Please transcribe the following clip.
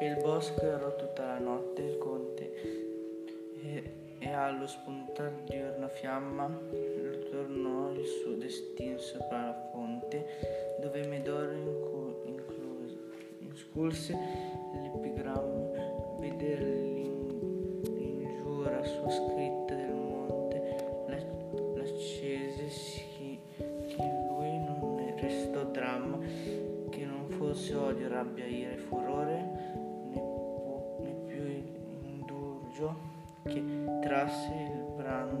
Il bosco errò tutta la notte, il conte, e, e allo spuntar di una fiamma tornò il suo destino sopra la fonte, dove Medoro incu- incluse, insculse l'epigramma, vedere l'ingiura sua scritta del monte, la, l'accese sì che in lui non restò dramma, che non fosse odio, rabbia, ira e furore, viaggio che trasse il brano